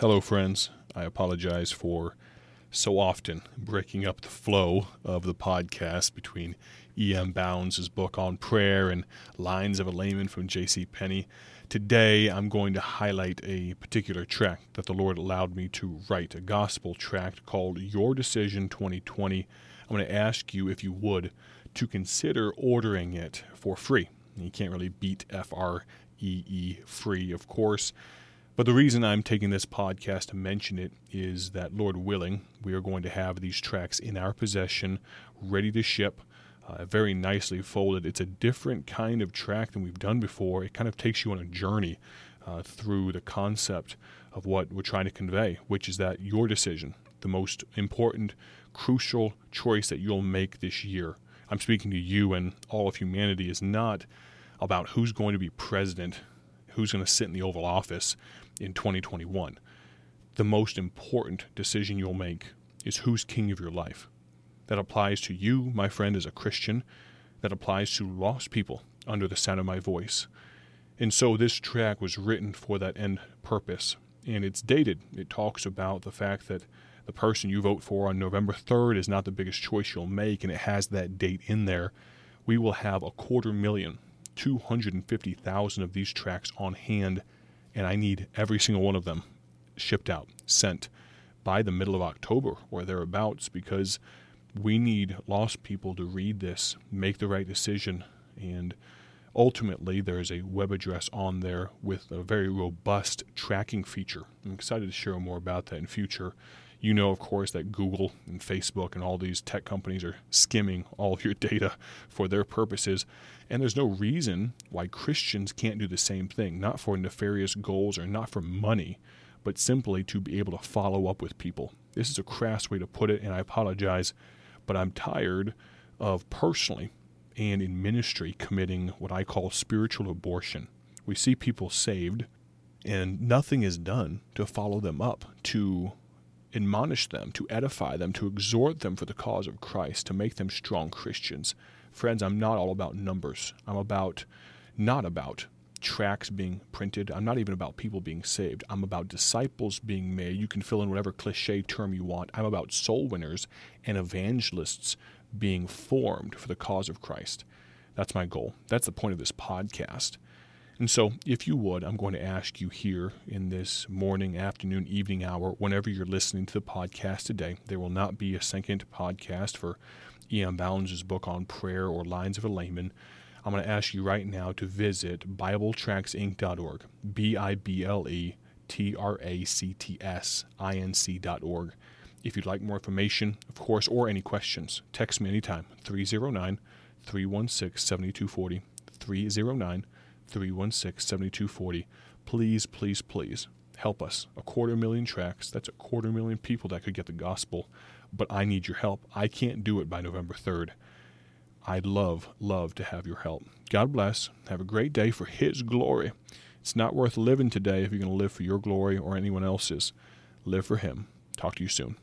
Hello, friends. I apologize for so often breaking up the flow of the podcast between E.M. Bounds' book on prayer and Lines of a Layman from J.C. Penney. Today, I'm going to highlight a particular tract that the Lord allowed me to write, a gospel tract called Your Decision 2020. I'm going to ask you, if you would, to consider ordering it for free. You can't really beat F R E E free, of course. But the reason I'm taking this podcast to mention it is that, Lord willing, we are going to have these tracts in our possession, ready to ship, uh, very nicely folded. It's a different kind of tract than we've done before. It kind of takes you on a journey uh, through the concept of what we're trying to convey, which is that your decision, the most important, crucial choice that you'll make this year, I'm speaking to you and all of humanity, is not about who's going to be president, who's going to sit in the Oval Office in 2021. The most important decision you'll make is who's king of your life. That applies to you, my friend, as a Christian. That applies to lost people under the sound of my voice. And so this tract was written for that end purpose. And it's dated. It talks about the fact that the person you vote for on November 3rd is not the biggest choice you'll make, and it has that date in there. We will have a quarter million, 250,000 of these tracts on hand and I need every single one of them shipped out, sent by the middle of October or thereabouts because we need lost people to read this, make the right decision, and ultimately there's a web address on there with a very robust tracking feature. I'm excited to share more about that in future. You know, of course, that Google and Facebook and all these tech companies are skimming all of your data for their purposes. And there's no reason why Christians can't do the same thing, not for nefarious goals or not for money, but simply to be able to follow up with people. This is a crass way to put it, and I apologize, but I'm tired of personally and in ministry committing what I call spiritual abortion. We see people saved, and nothing is done to follow them up, to admonish them, to edify them, to exhort them for the cause of Christ, to make them strong Christians. Friends, I'm not all about numbers. I'm about, not about tracts being printed. I'm not even about people being saved. I'm about disciples being made. You can fill in whatever cliche term you want. I'm about soul winners and evangelists being formed for the cause of Christ. That's my goal. That's the point of this podcast. And so, if you would, I'm going to ask you here in this morning, afternoon, evening hour, whenever you're listening to the podcast today, there will not be a second podcast for E.M. Bounds' book on prayer or Lines of a Layman. I'm going to ask you right now to visit BibleTractsInc.org, B I B L E T R A C T S I N C.org. If you'd like more information, of course, or any questions, text me anytime 309 316 7240. 309 316 7240. Please, please, please help us. A quarter million tracts, that's a quarter million people that could get the gospel, but I need your help. I can't do it by November 3rd. I'd love, love to have your help. God bless. Have a great day for His glory. It's not worth living today if you're going to live for your glory or anyone else's. Live for Him. Talk to you soon.